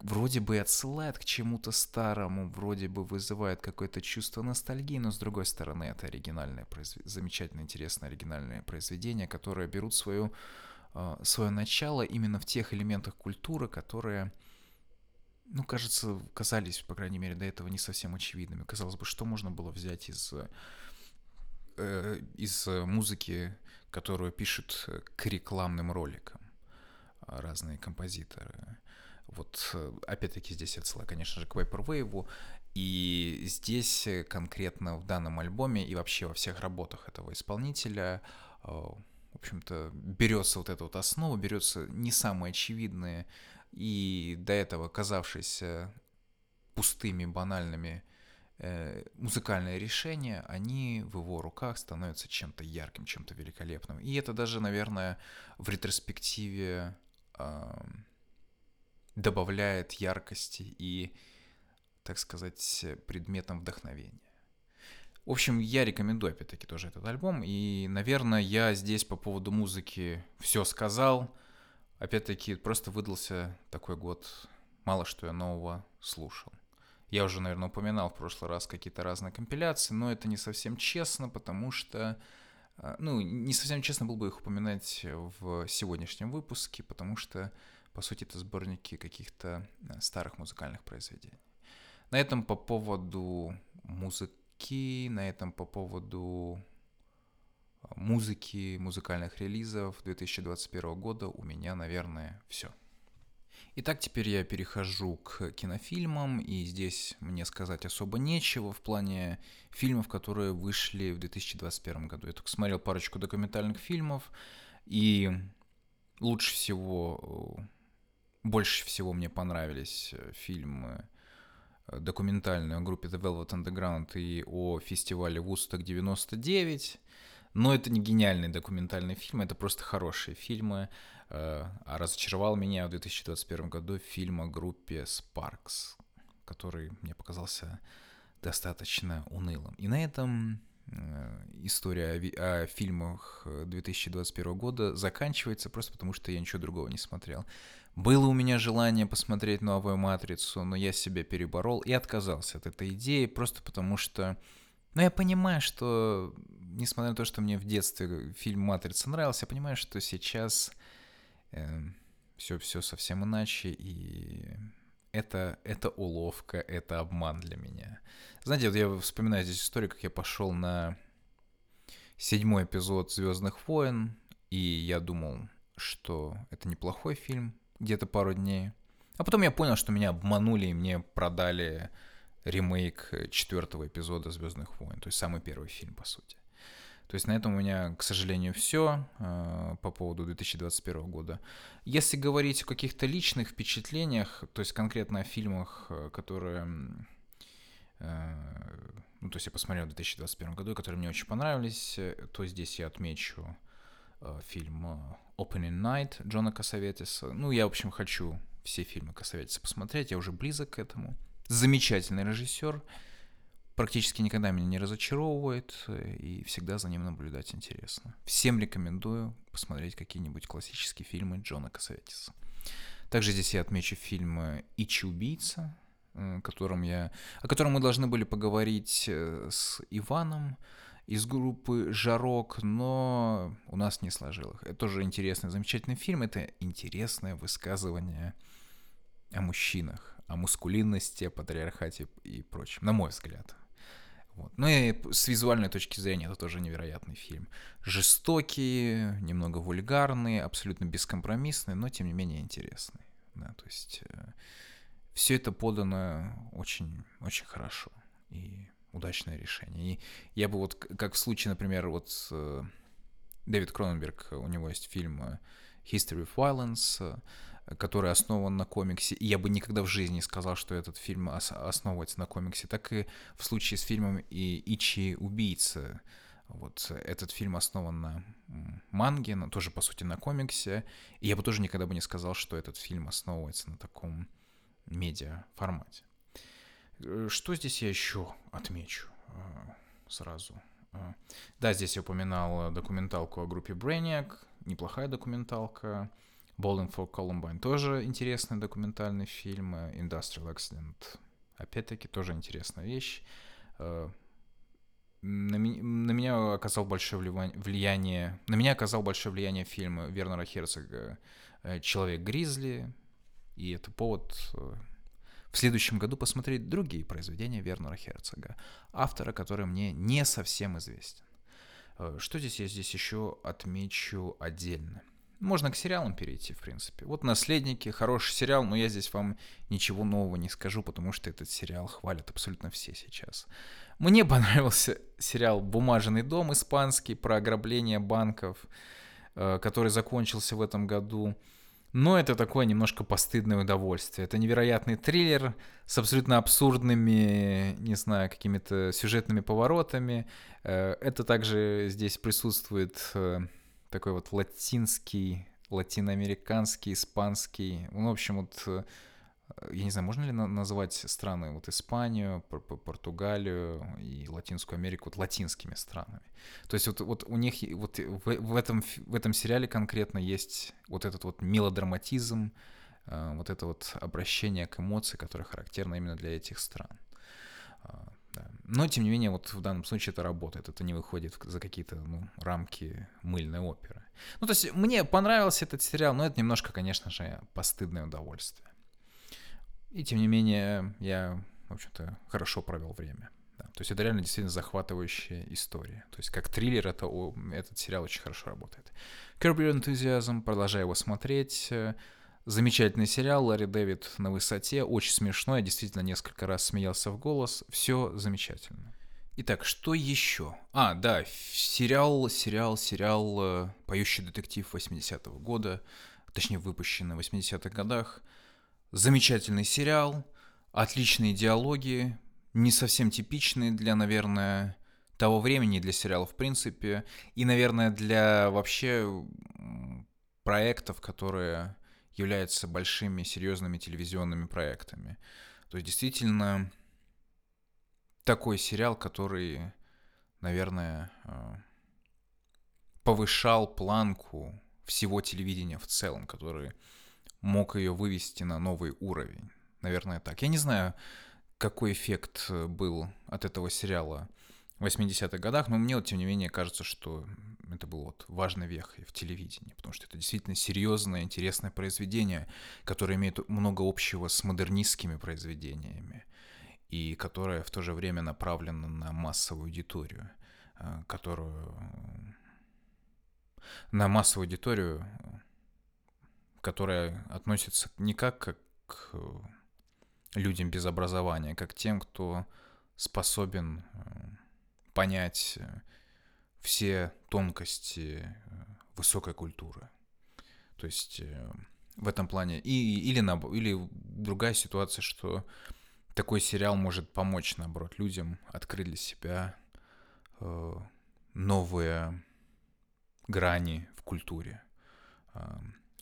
вроде бы отсылают к чему-то старому, вроде бы вызывают какое-то чувство ностальгии, но с другой стороны это оригинальное, произв... замечательно интересное оригинальное произведение, которое берут свою, э, свое начало именно в тех элементах культуры, которые ну, кажется, казались, по крайней мере, до этого не совсем очевидными. Казалось бы, что можно было взять из, э, из музыки, которую пишут к рекламным роликам разные композиторы. Вот, э, опять-таки, здесь отсылаю, конечно же, к Vaporwave, и здесь конкретно в данном альбоме и вообще во всех работах этого исполнителя э, в общем-то, берется вот эта вот основа, берется не самые очевидные и до этого казавшиеся пустыми, банальными э, музыкальные решения, они в его руках становятся чем-то ярким, чем-то великолепным. И это даже, наверное, в ретроспективе э, добавляет яркости и, так сказать, предметом вдохновения. В общем, я рекомендую, опять-таки, тоже этот альбом. И, наверное, я здесь по поводу музыки все сказал. Опять-таки, просто выдался такой год, мало что я нового слушал. Я уже, наверное, упоминал в прошлый раз какие-то разные компиляции, но это не совсем честно, потому что... А, ну, не совсем честно было бы их упоминать в сегодняшнем выпуске, потому что, по сути, это сборники каких-то э, старых музыкальных произведений. На этом по поводу музыки, на этом по поводу музыки, музыкальных релизов 2021 года у меня, наверное, все. Итак, теперь я перехожу к кинофильмам, и здесь мне сказать особо нечего в плане фильмов, которые вышли в 2021 году. Я только смотрел парочку документальных фильмов, и лучше всего, больше всего мне понравились фильмы документальные о группе The Velvet Underground и о фестивале Woodstock 99. Но это не гениальный документальный фильм, это просто хорошие фильмы. Э, а разочаровал меня в 2021 году фильм о группе Sparks, который мне показался достаточно унылым. И на этом э, история о, о фильмах 2021 года заканчивается просто потому, что я ничего другого не смотрел. Было у меня желание посмотреть новую «Матрицу», но я себя переборол и отказался от этой идеи просто потому, что но я понимаю, что, несмотря на то, что мне в детстве фильм «Матрица» нравился, я понимаю, что сейчас все, все совсем иначе, и это, это уловка, это обман для меня. Знаете, вот я вспоминаю здесь историю, как я пошел на седьмой эпизод «Звездных войн», и я думал, что это неплохой фильм, где-то пару дней. А потом я понял, что меня обманули и мне продали ремейк четвертого эпизода Звездных войн, то есть самый первый фильм, по сути. То есть на этом у меня, к сожалению, все э, по поводу 2021 года. Если говорить о каких-то личных впечатлениях, то есть конкретно о фильмах, э, которые... Э, ну, то есть я посмотрел в 2021 году, которые мне очень понравились, э, то здесь я отмечу э, фильм э, Opening Night Джона Касаветиса. Ну, я, в общем, хочу все фильмы Касаветиса посмотреть, я уже близок к этому замечательный режиссер, практически никогда меня не разочаровывает, и всегда за ним наблюдать интересно. Всем рекомендую посмотреть какие-нибудь классические фильмы Джона Касаветиса. Также здесь я отмечу фильм «Ичи убийца», э, котором я, о котором мы должны были поговорить э, с Иваном из группы «Жарок», но у нас не сложилось. Это тоже интересный, замечательный фильм. Это интересное высказывание о мужчинах, о мускулинности, о патриархате и прочем, на мой взгляд. Вот. Ну и с визуальной точки зрения это тоже невероятный фильм. Жестокий, немного вульгарный, абсолютно бескомпромиссный, но тем не менее интересный. Да, то есть э, все это подано очень, очень хорошо и удачное решение. И я бы вот, как в случае, например, вот э, Дэвид Кроненберг, у него есть фильм э, History of Violence, который основан на комиксе, и я бы никогда в жизни не сказал, что этот фильм ос- основывается на комиксе, так и в случае с фильмом и Ичи Убийца. Вот этот фильм основан на манге, но тоже, по сути, на комиксе. И я бы тоже никогда бы не сказал, что этот фильм основывается на таком медиа формате. Э, что здесь я еще отмечу э, сразу? Э, да, здесь я упоминал документалку о группе Brainiac, неплохая документалка. Bowling for Columbine тоже интересный документальный фильм. Industrial Accident, опять-таки, тоже интересная вещь. Э, на, ми- на меня оказал большое влияние, на меня оказал большое влияние фильм Вернера Херцога э, «Человек Гризли», и это повод э, в следующем году посмотреть другие произведения Вернера Херцога, автора, который мне не совсем известен. Что здесь я здесь еще отмечу отдельно? Можно к сериалам перейти, в принципе. Вот «Наследники», хороший сериал, но я здесь вам ничего нового не скажу, потому что этот сериал хвалят абсолютно все сейчас. Мне понравился сериал «Бумажный дом» испанский про ограбление банков, э, который закончился в этом году. Но это такое немножко постыдное удовольствие. Это невероятный триллер с абсолютно абсурдными, не знаю, какими-то сюжетными поворотами. Э, это также здесь присутствует э, такой вот латинский, латиноамериканский, испанский. Ну, в общем, вот э, я не знаю, можно ли назвать страны, вот Испанию, Португалию и Латинскую Америку вот латинскими странами. То есть вот, вот у них вот в, в, этом, в этом сериале конкретно есть вот этот вот мелодраматизм, э, вот это вот обращение к эмоции, которое характерно именно для этих стран. Да. Но, тем не менее, вот в данном случае это работает. Это не выходит за какие-то ну, рамки мыльной оперы. Ну, то есть мне понравился этот сериал, но это немножко, конечно же, постыдное удовольствие. И, тем не менее, я, в общем-то, хорошо провел время. Да. То есть это реально действительно захватывающая история. То есть как триллер это, этот сериал очень хорошо работает. Curb Your Enthusiasm, продолжаю его смотреть. Замечательный сериал, Ларри Дэвид на высоте, очень смешной, я действительно несколько раз смеялся в голос, все замечательно. Итак, что еще? А, да, сериал, сериал, сериал э, «Поющий детектив» 80-го года, точнее, выпущенный в 80-х годах. Замечательный сериал, отличные диалоги, не совсем типичные для, наверное, того времени, для сериалов в принципе, и, наверное, для вообще проектов, которые являются большими серьезными телевизионными проектами. То есть действительно такой сериал, который, наверное, э, повышал планку всего телевидения в целом, который мог ее вывести на новый уровень. Наверное, так. Я не знаю, какой эффект был от этого сериала 80-х годах, но мне вот, тем не менее, кажется, что это было вот важной вехой в телевидении, потому что это действительно серьезное, интересное произведение, которое имеет много общего с модернистскими произведениями и которое в то же время направлено на массовую аудиторию, э, которую на массовую аудиторию, которая относится не как к людям без образования, а как к тем, кто способен э, понять э, все тонкости э, высокой культуры. То есть э, в этом плане и или на или другая ситуация, что такой сериал может помочь наоборот людям открыть для себя новые грани в культуре, э,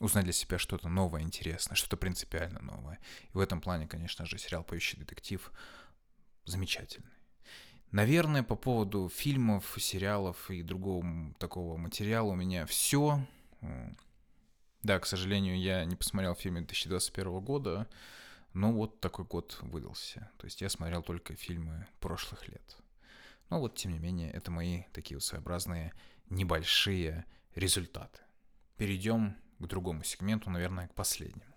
узнать для себя что-то новое, интересное, что-то принципиально новое. И в этом плане, конечно же, сериал «Поющий детектив» замечательный. Наверное, по поводу фильмов, сериалов и другого такого материала у меня все. Да, к сожалению, я не посмотрел фильм 2021 года, но вот такой год выдался. То есть я смотрел только фильмы прошлых лет. Но вот, тем не менее, это мои такие вот своеобразные небольшие результаты. Перейдем к другому сегменту, наверное, к последнему.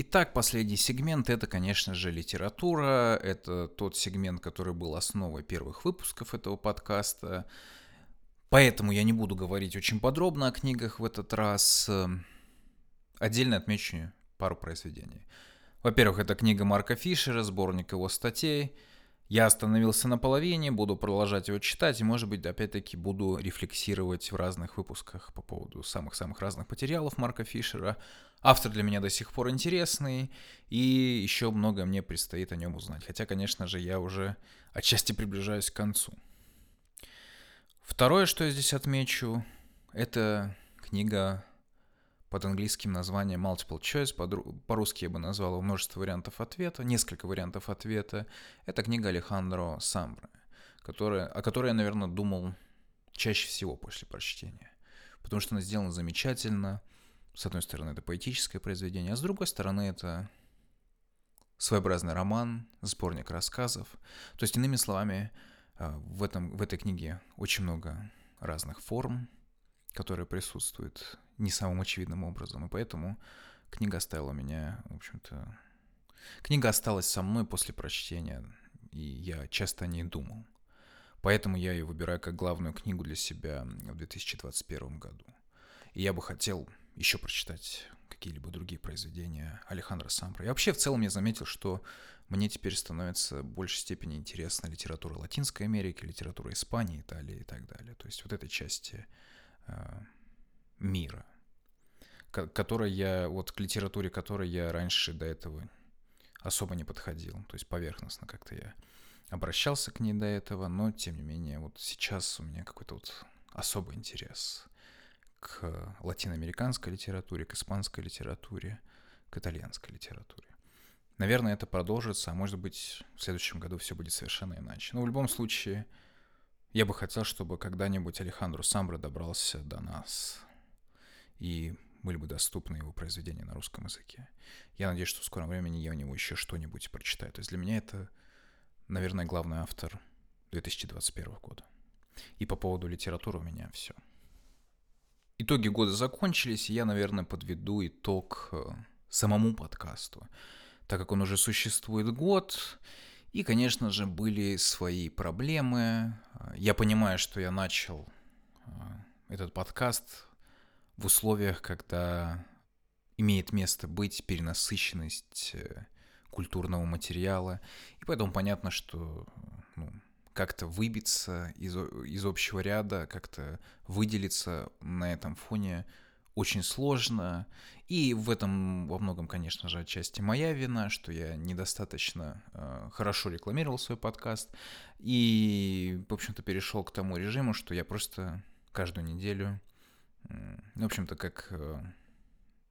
Итак, последний сегмент — это, конечно же, литература. Это тот сегмент, который был основой первых выпусков этого подкаста. Поэтому я не буду говорить очень подробно о книгах в этот раз. Отдельно отмечу пару произведений. Во-первых, это книга Марка Фишера, сборник его статей. Я остановился на половине, буду продолжать его читать, и, может быть, опять-таки буду рефлексировать в разных выпусках по поводу самых-самых разных материалов Марка Фишера. Автор для меня до сих пор интересный, и еще многое мне предстоит о нем узнать. Хотя, конечно же, я уже отчасти приближаюсь к концу. Второе, что я здесь отмечу, это книга под английским названием Multiple Choice, по-русски я бы назвал его множество вариантов ответа, несколько вариантов ответа. Это книга Алехандро Самбры, о которой я, наверное, думал чаще всего после прочтения. Потому что она сделана замечательно. С одной стороны, это поэтическое произведение, а с другой стороны, это своеобразный роман, сборник рассказов. То есть, иными словами, э, в, этом, в этой книге очень много разных форм, которые присутствуют не самым очевидным образом. И поэтому книга оставила меня, в общем-то... Книга осталась со мной после прочтения, и я часто о ней думал. Поэтому я ее выбираю как главную книгу для себя в 2021 году. И я бы хотел еще прочитать какие-либо другие произведения Алехандро Сампра. И вообще, в целом, я заметил, что мне теперь становится в большей степени интересна литература Латинской Америки, литература Испании, Италии и так далее. То есть вот этой части Э, мира, которой я, вот к литературе которой я раньше до этого особо не подходил, то есть поверхностно как-то я обращался к ней до этого, но тем не менее вот сейчас у меня какой-то вот особый интерес к латиноамериканской литературе, к испанской литературе, к итальянской литературе. Наверное, это продолжится, а может быть, в следующем году все будет совершенно иначе. Но в любом случае, я бы хотел, чтобы когда-нибудь Алехандро Самбра добрался до нас, и были бы доступны его произведения на русском языке. Я надеюсь, что в скором времени я у него еще что-нибудь прочитаю. То есть для меня это, наверное, главный автор 2021 года. И по поводу литературы у меня все. Итоги года закончились, и я, наверное, подведу итог э, самому подкасту. Так как он уже существует год, и, конечно же, были свои проблемы. Я понимаю, что я начал а, этот подкаст в условиях, когда имеет место быть перенасыщенность э, культурного материала. И поэтому понятно, что ну, как-то выбиться из, из общего ряда, как-то выделиться на этом фоне очень сложно. И в этом во многом, конечно же, отчасти моя вина, что я недостаточно э, хорошо рекламировал свой подкаст. И, в общем-то, перешел к тому режиму, что я просто каждую неделю, в общем-то, как, э,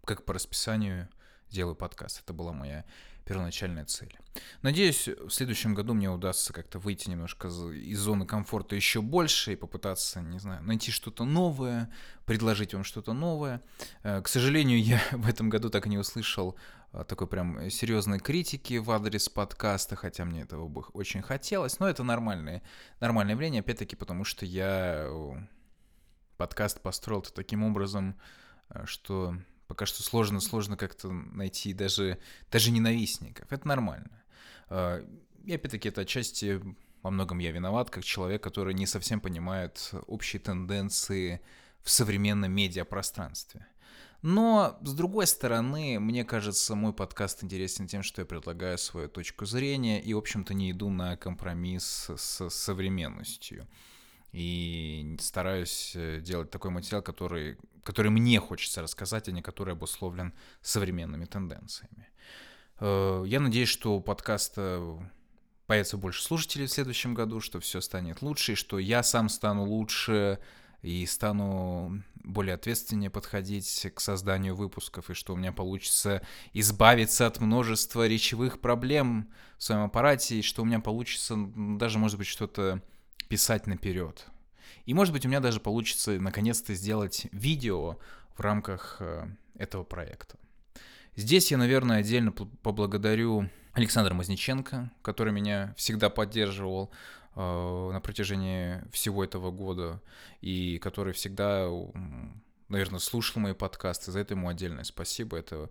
как по расписанию делаю подкаст. Это была моя первоначальная цель. Надеюсь, в следующем году мне удастся как-то выйти немножко из зоны комфорта еще больше и попытаться, не знаю, найти что-то новое, предложить вам что-то новое. Э, к сожалению, я в этом году так и не услышал э, такой прям серьезной критики в адрес подкаста, хотя мне этого бы очень хотелось, но это нормальное, нормальное явление, опять-таки, потому что я подкаст построил таким образом, э, что Пока что сложно-сложно как-то найти даже, даже ненавистников. Это нормально. А, и опять-таки это отчасти во многом я виноват, как человек, который не совсем понимает общие тенденции в современном медиапространстве. Но, с другой стороны, мне кажется, мой подкаст интересен тем, что я предлагаю свою точку зрения и, в общем-то, не иду на компромисс с современностью и стараюсь э, делать такой материал, который, который мне хочется рассказать, а не который обусловлен современными тенденциями. Э, я надеюсь, что у подкаста появится больше слушателей в следующем году, что все станет лучше, и что я сам стану лучше и стану более ответственнее подходить к созданию выпусков, и что у меня получится избавиться от множества речевых проблем в своем аппарате, и что у меня получится даже, может быть, что-то писать наперед. И, может быть, у меня даже получится наконец-то сделать видео в рамках э, этого проекта. Здесь я, наверное, отдельно поблагодарю Александра Мазниченко, который меня всегда поддерживал э, на протяжении всего этого года и который всегда, наверное, слушал мои подкасты. За это ему отдельное спасибо. Это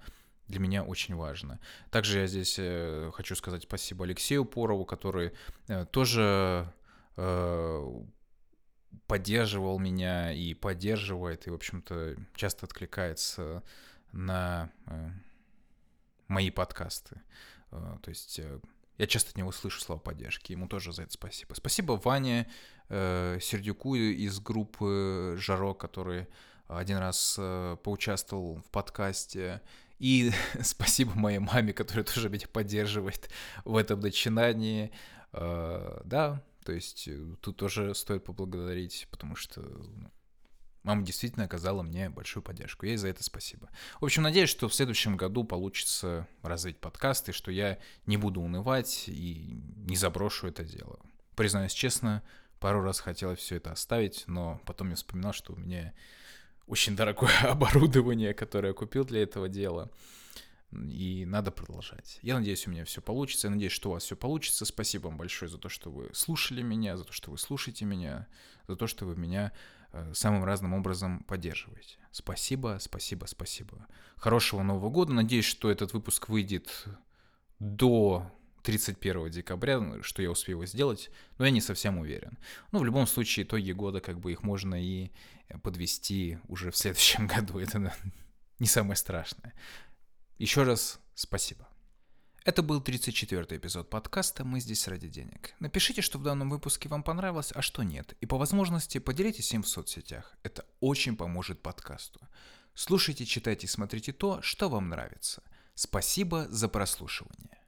для меня очень важно. Также я здесь э, хочу сказать спасибо Алексею Порову, который тоже поддерживал меня и поддерживает, и, в общем-то, часто откликается на э, мои подкасты. Э, то есть э, я часто от него слышу слова поддержки, ему тоже за это спасибо. Спасибо Ване э, Сердюку из группы Жаро, который один раз э, поучаствовал в подкасте. И спасибо моей маме, которая тоже меня поддерживает в этом начинании. Э, да, то есть э, тут тоже стоит поблагодарить, потому что ну, мама действительно оказала мне большую поддержку. Ей за это спасибо. В общем, надеюсь, что в следующем году получится развить подкасты, что я не буду унывать и не заброшу это дело. Признаюсь честно, пару раз хотелось все это оставить, но потом я вспоминал, что у меня очень дорогое оборудование, которое я купил для этого дела. И надо продолжать. Я надеюсь, у меня все получится. Я надеюсь, что у вас все получится. Спасибо вам большое за то, что вы слушали меня, за то, что вы слушаете меня, за то, что вы меня э, самым разным образом поддерживаете. Спасибо, спасибо, спасибо. Хорошего Нового года. Надеюсь, что этот выпуск выйдет до 31 декабря, что я успею его сделать, но я не совсем уверен. Ну, в любом случае, итоги года, как бы их можно и подвести уже в следующем году. Это не самое страшное. Еще раз спасибо. Это был 34-й эпизод подкаста «Мы здесь ради денег». Напишите, что в данном выпуске вам понравилось, а что нет. И по возможности поделитесь им в соцсетях. Это очень поможет подкасту. Слушайте, читайте, смотрите то, что вам нравится. Спасибо за прослушивание.